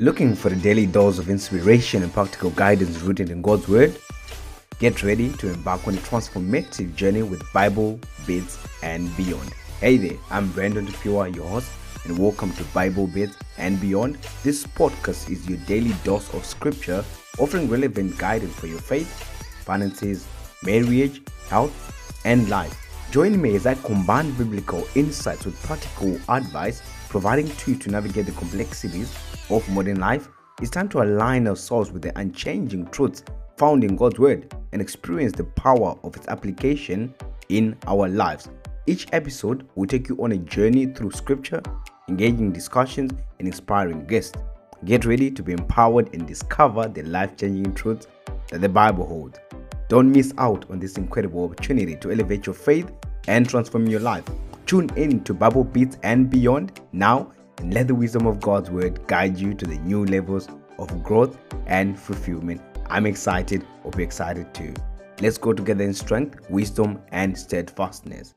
Looking for a daily dose of inspiration and practical guidance rooted in God's Word? Get ready to embark on a transformative journey with Bible, Beats, and Beyond. Hey there, I'm Brandon Tupua, your host, and welcome to Bible, Beats, and Beyond. This podcast is your daily dose of scripture, offering relevant guidance for your faith, finances, marriage, health, and life. Join me as I combine biblical insights with practical advice, providing tools to navigate the complexities of modern life. It's time to align ourselves with the unchanging truths found in God's Word and experience the power of its application in our lives. Each episode will take you on a journey through scripture, engaging discussions, and inspiring guests. Get ready to be empowered and discover the life changing truths that the Bible holds. Don't miss out on this incredible opportunity to elevate your faith and transform your life. Tune in to Bible Beats and beyond now and let the wisdom of God's word guide you to the new levels of growth and fulfillment. I'm excited, hope you're excited too. Let's go together in strength, wisdom, and steadfastness.